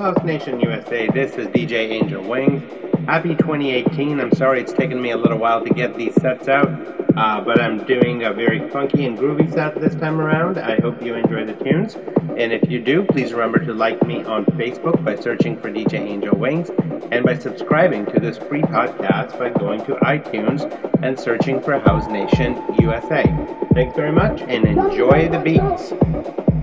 House Nation USA. This is DJ Angel Wings. Happy 2018. I'm sorry it's taken me a little while to get these sets out, uh, but I'm doing a very funky and groovy set this time around. I hope you enjoy the tunes. And if you do, please remember to like me on Facebook by searching for DJ Angel Wings and by subscribing to this free podcast by going to iTunes and searching for House Nation USA. Thanks very much and enjoy the beats.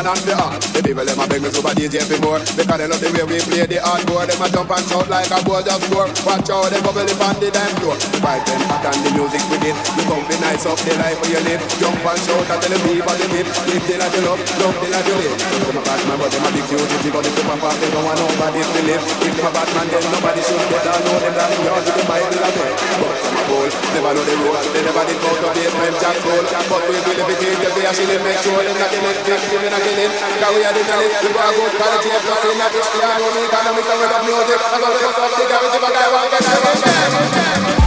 With the and the art. The people them a beg me super DJ for more because they love the way we play the hardcore. Them a jump and shout like a ball just score. Watch out, them bubble on the dance floor. Vibe them hot and the music wicked. You come be nice up the life where you live. Jump and shout and tell the people the tip. Live the life love, love the life you live. Them a bad man, but them a big huge. If you got the super pop, they don't want nobody to live. If them a bad man, then nobody should get down. Know them that you to the Bible of it. Them bold, never know the road. They never did go to basement jack goal. But we will if it is, they actually make sure them not get it, giving a killing. Cause we are the knowledge, we got good quality, plus in that it's the harmony, economic, and with the music. That's all we must have, the garage, if I got one,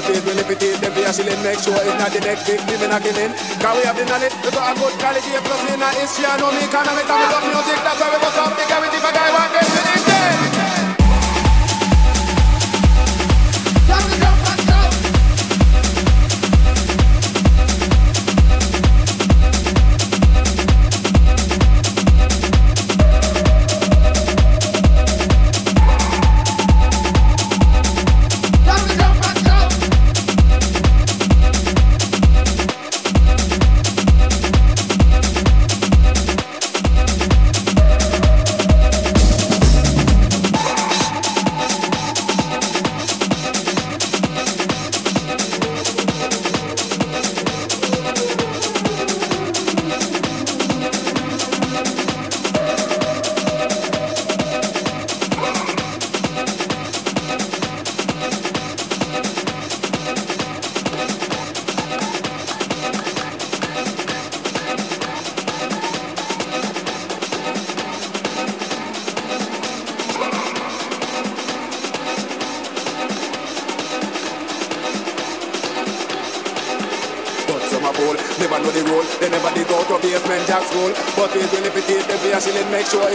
get out of make sure it's not the next victim in a killing. Cause we have the knowledge, we got a good quality, plus in a history, I know me economics, and we love music, that's why we go something, if a guy want this,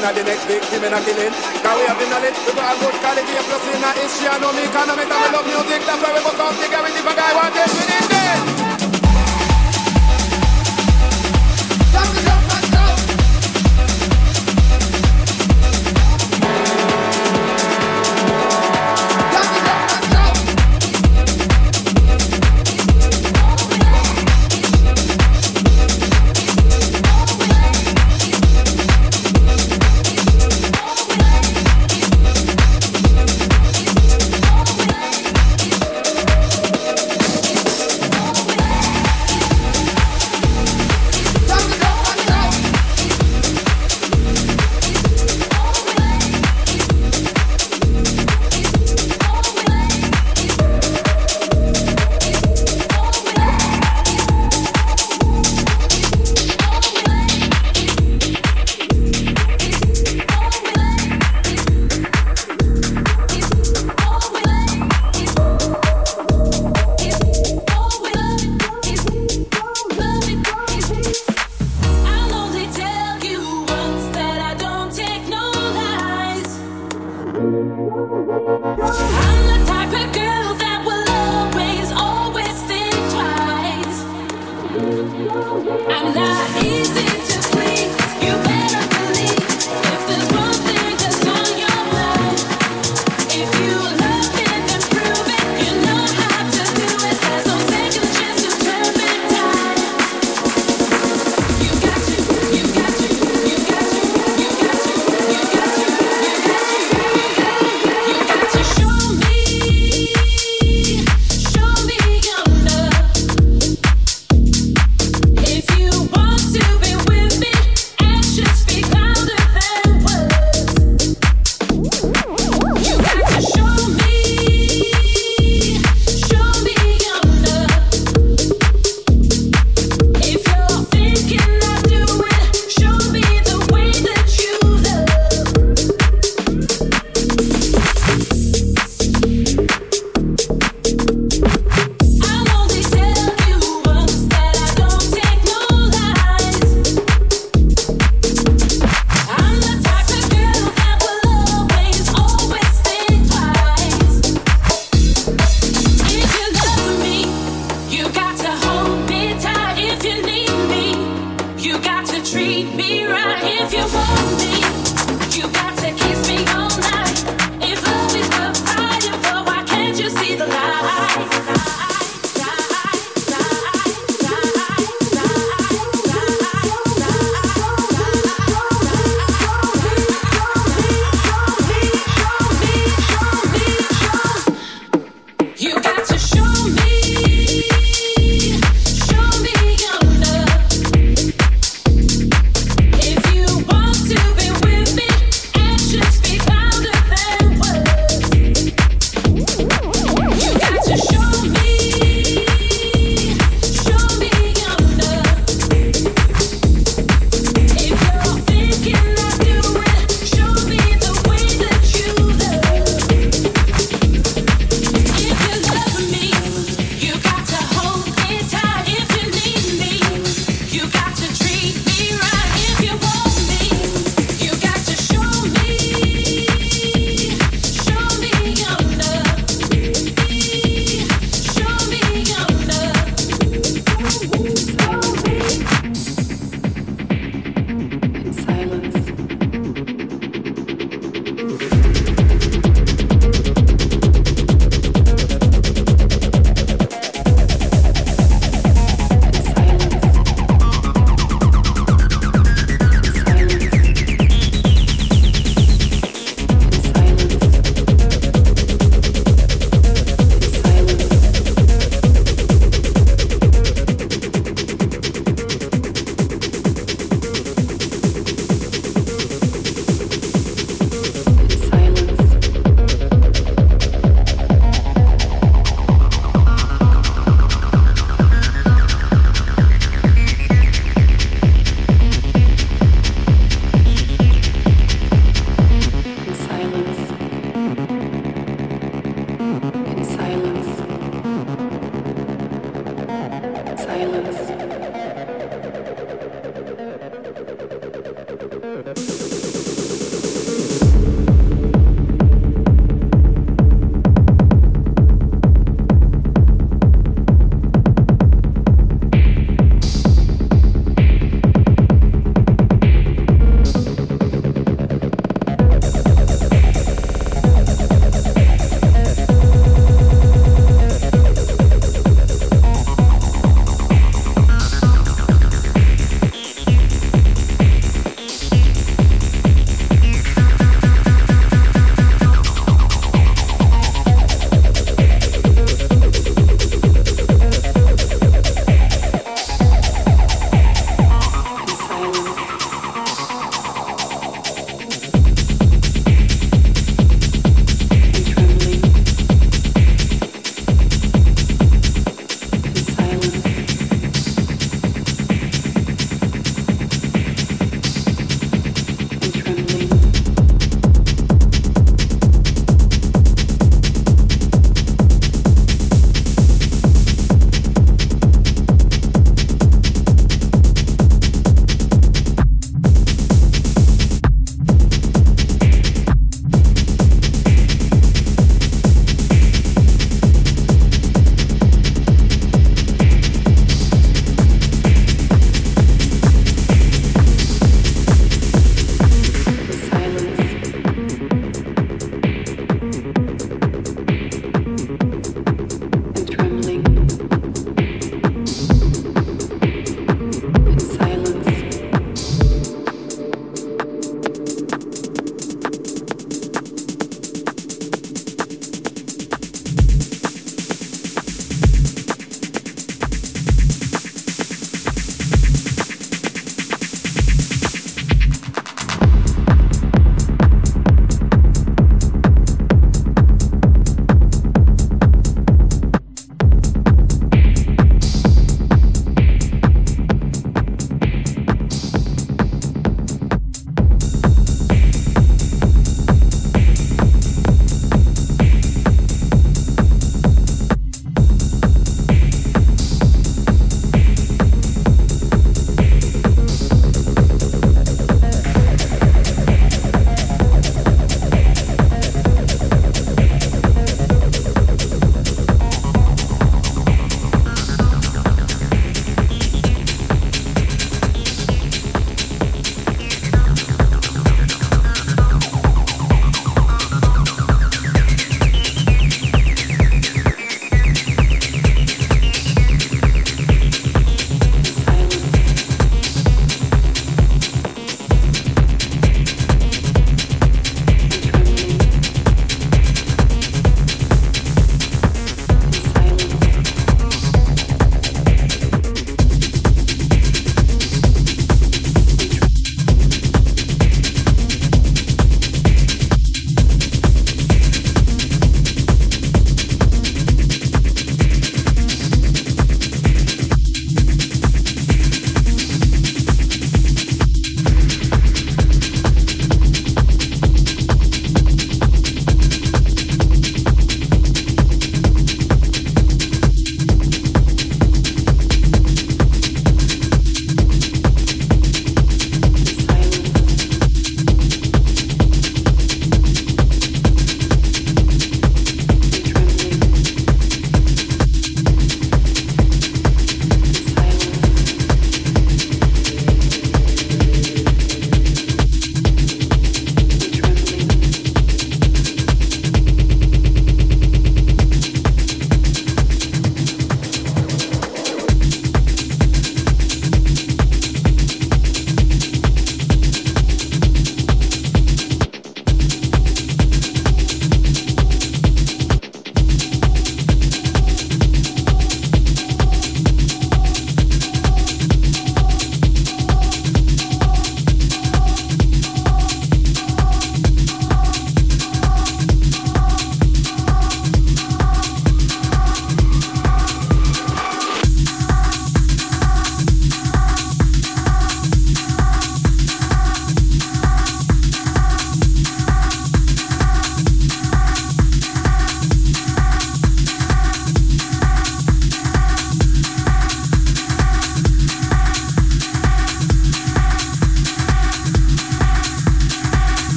Not the next big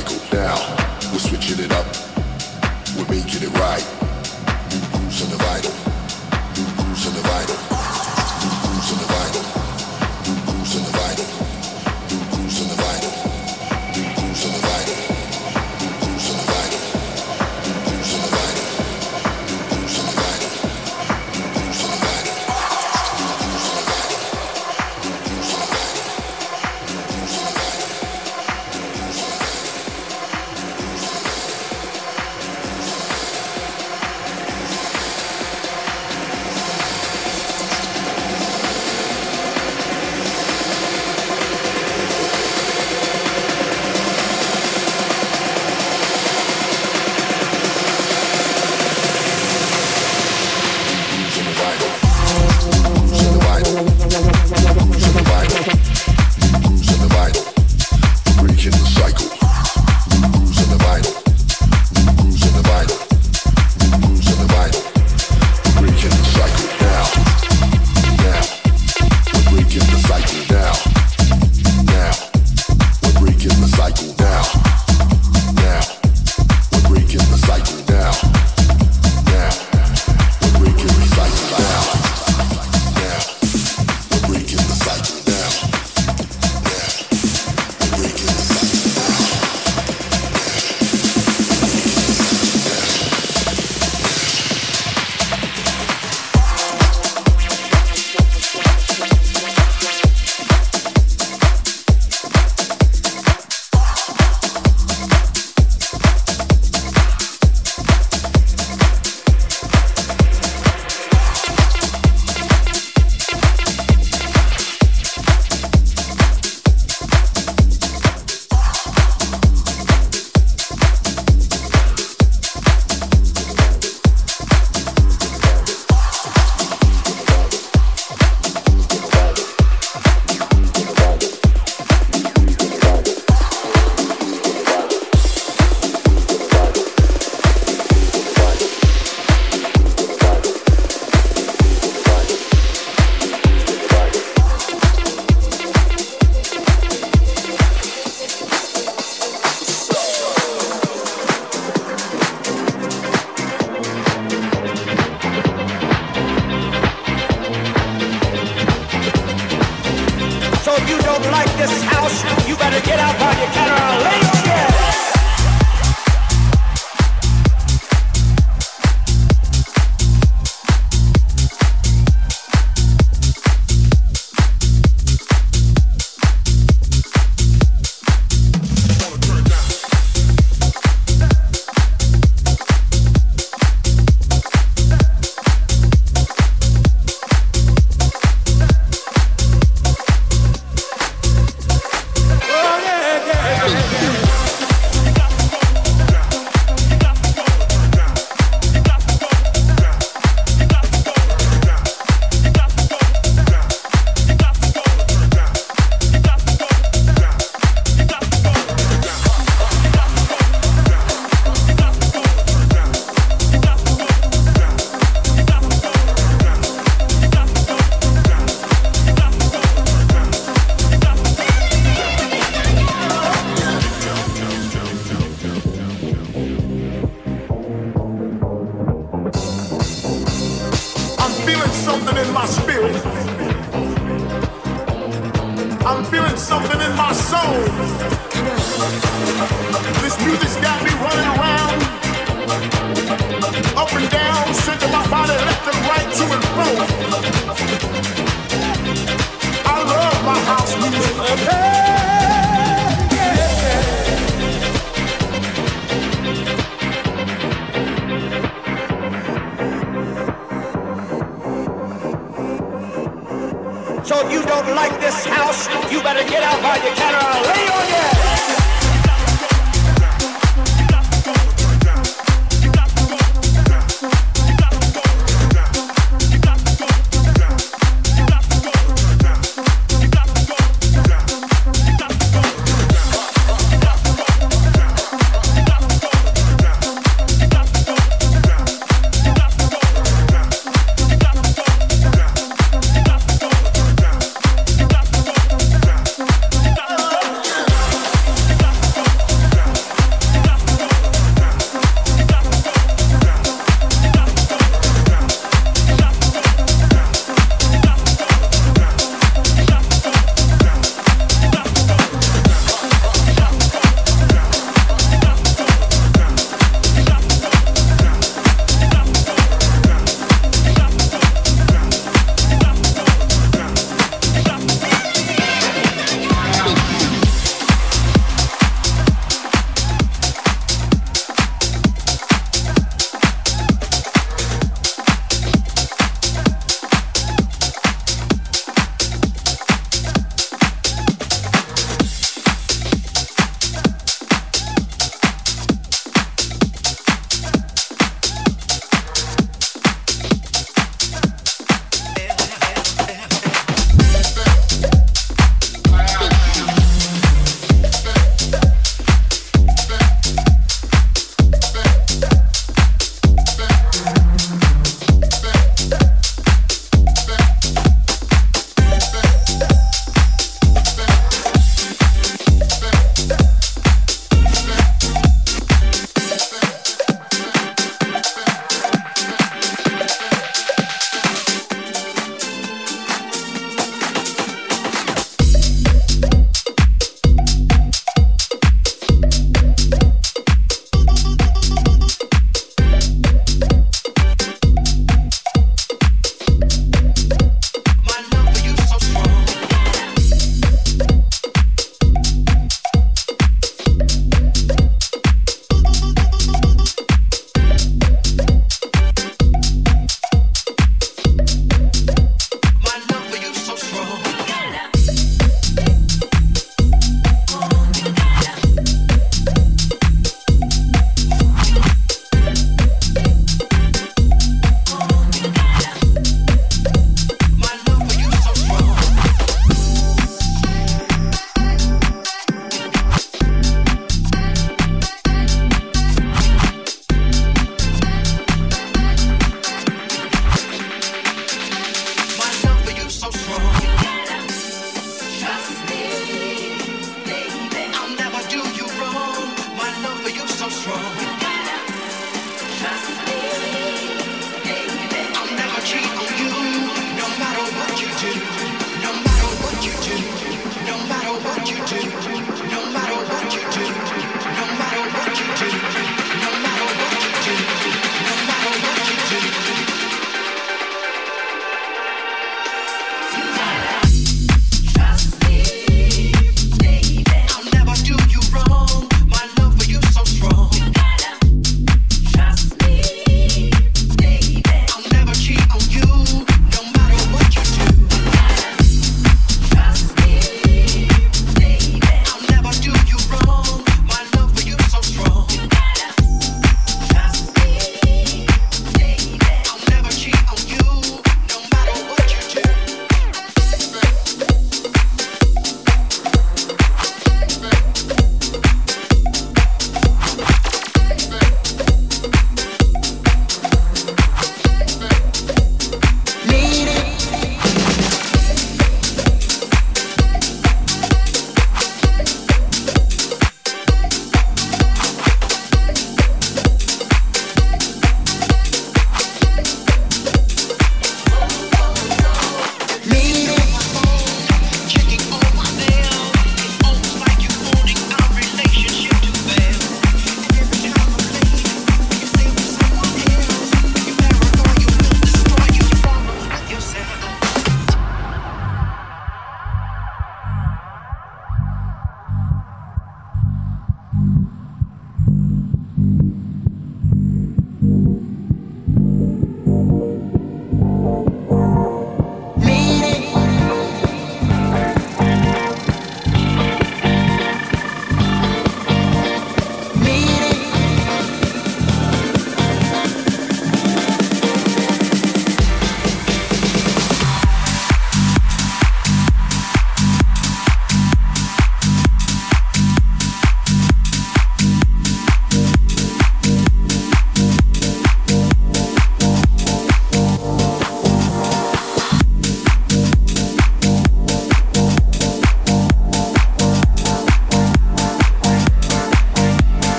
cycle. Now, we're switching it up. We're making it right. New grooves on the vital. you don't like this house, you better get out while you can or I'll lynch you.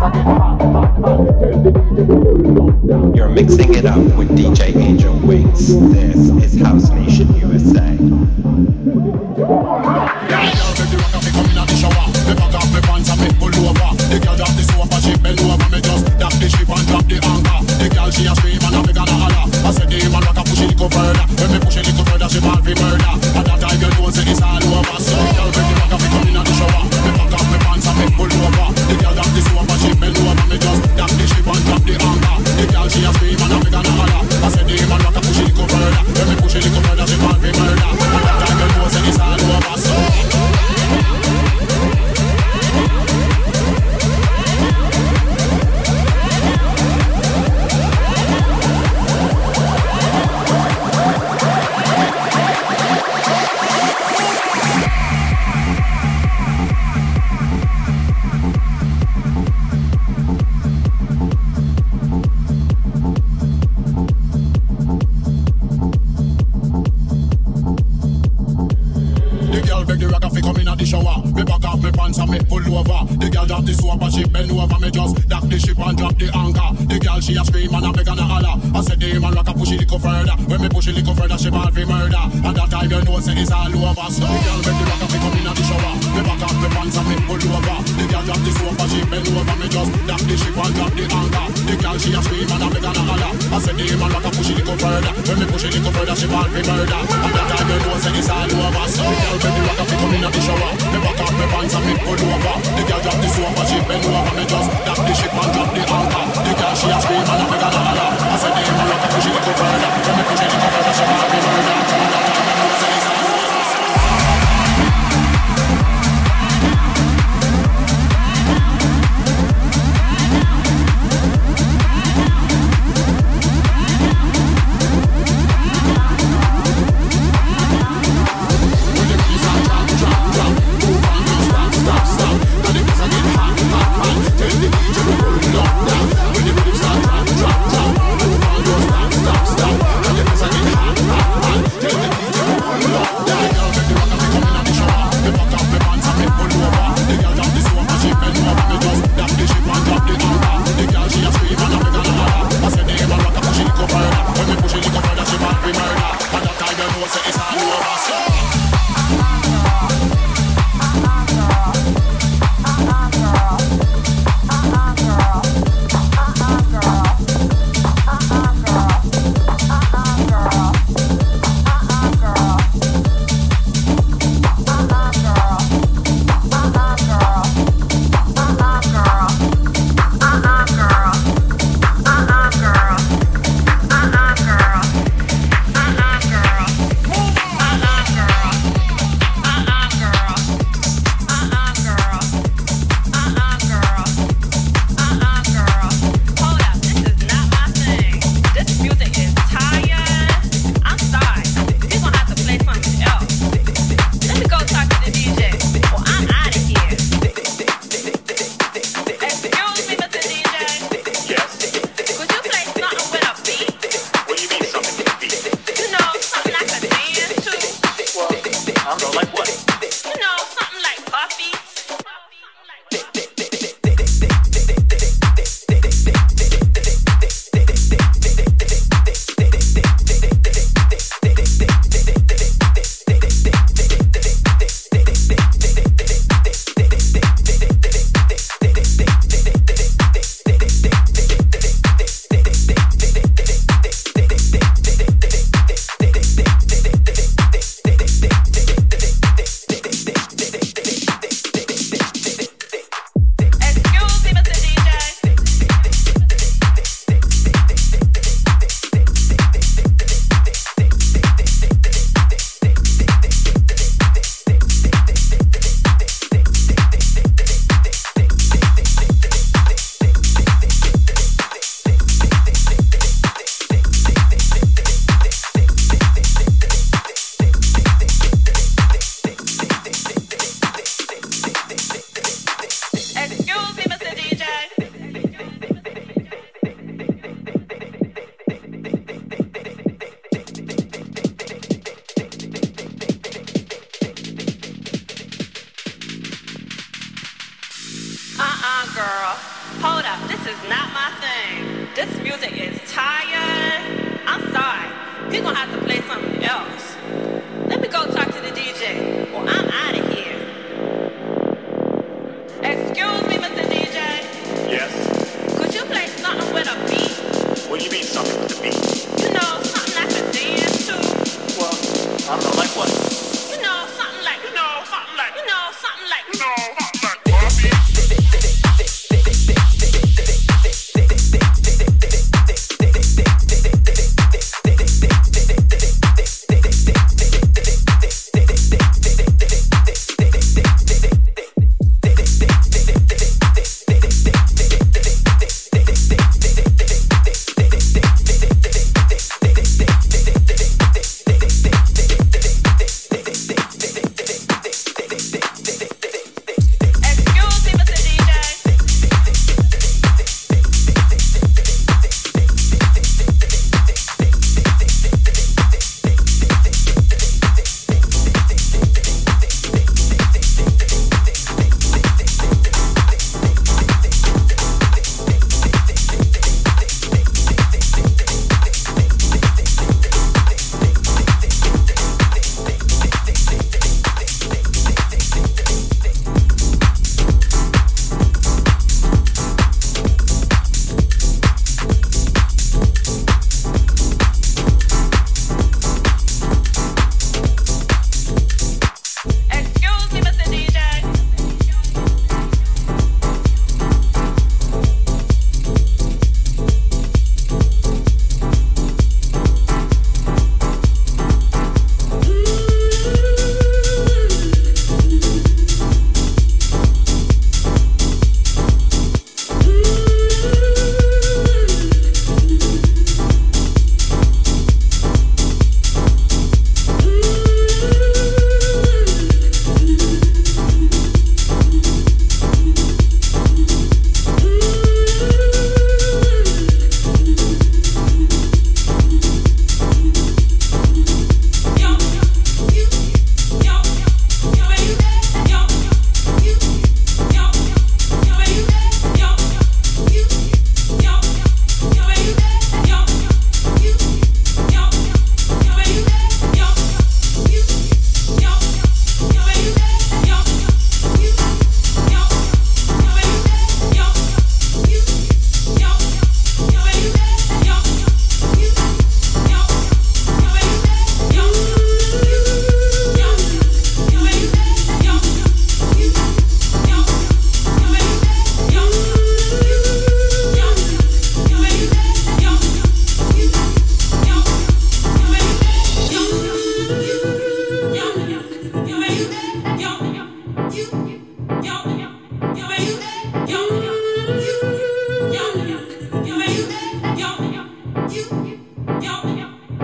You're mixing it up with DJ Angel Wings. This is House Nation USA. She a scream and a holler I said man rock a push it go further When me push it go further She ball murder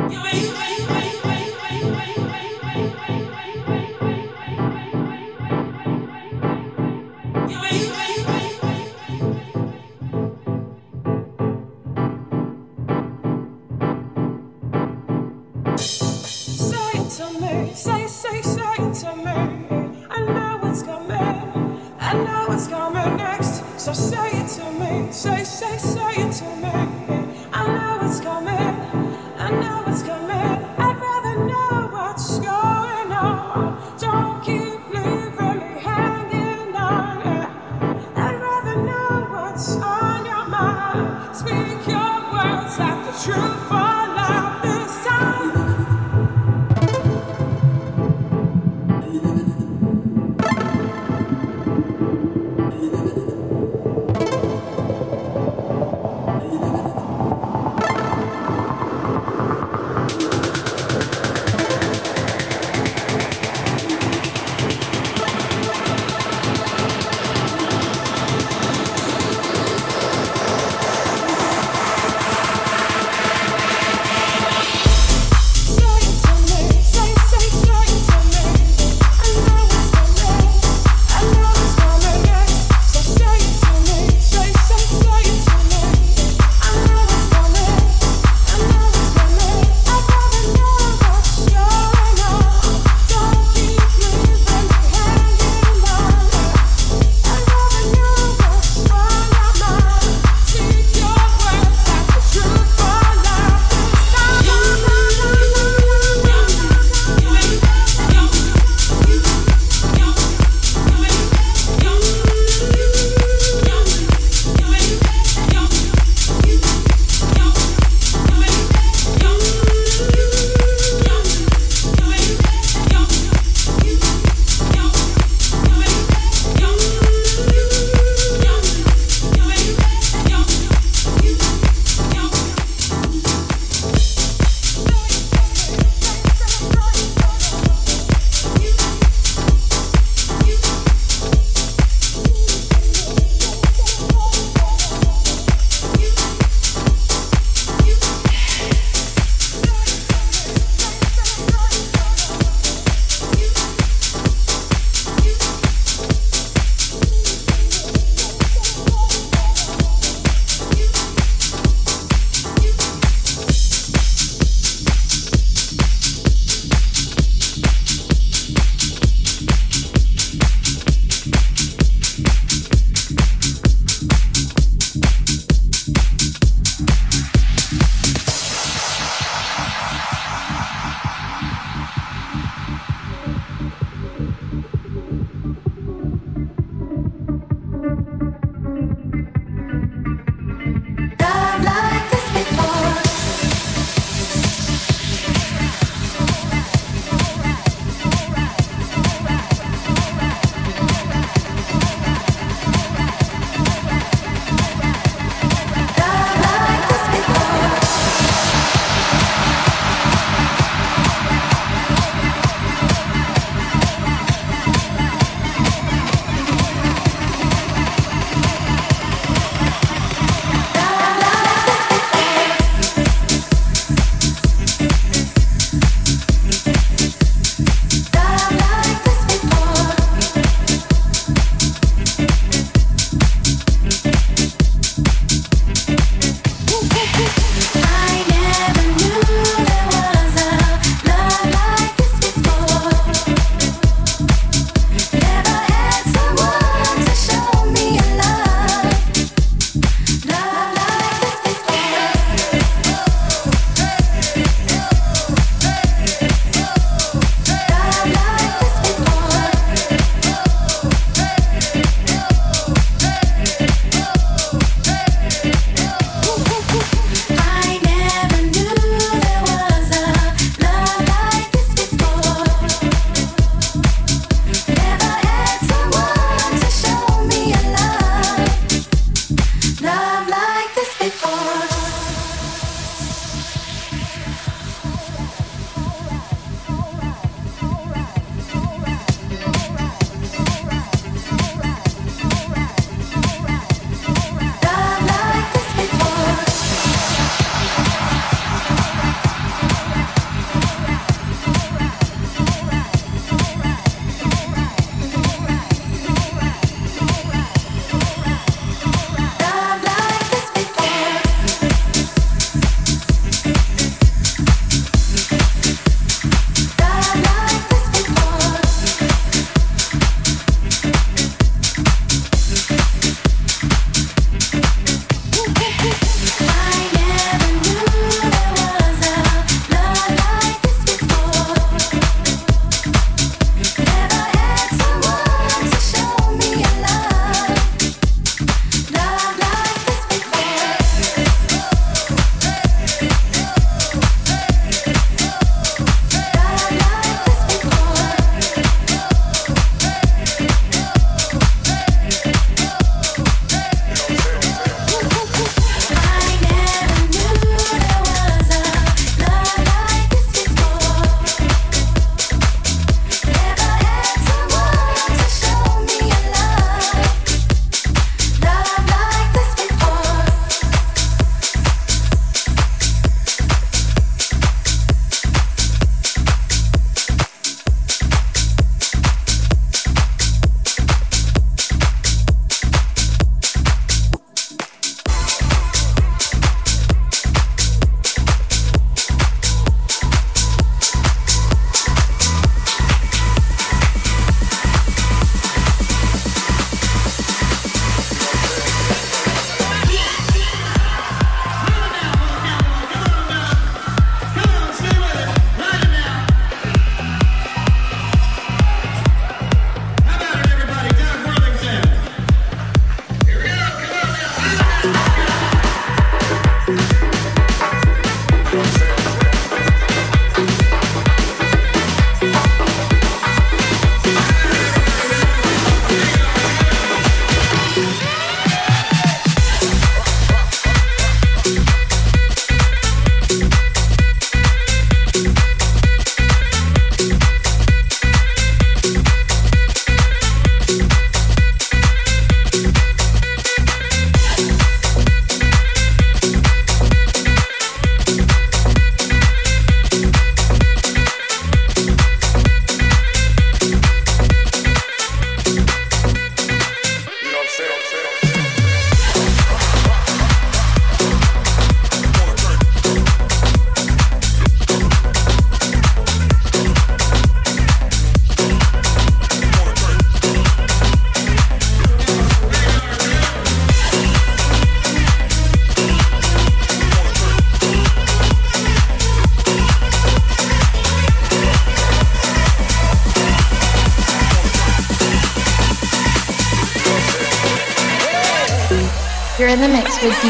You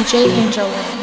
the mix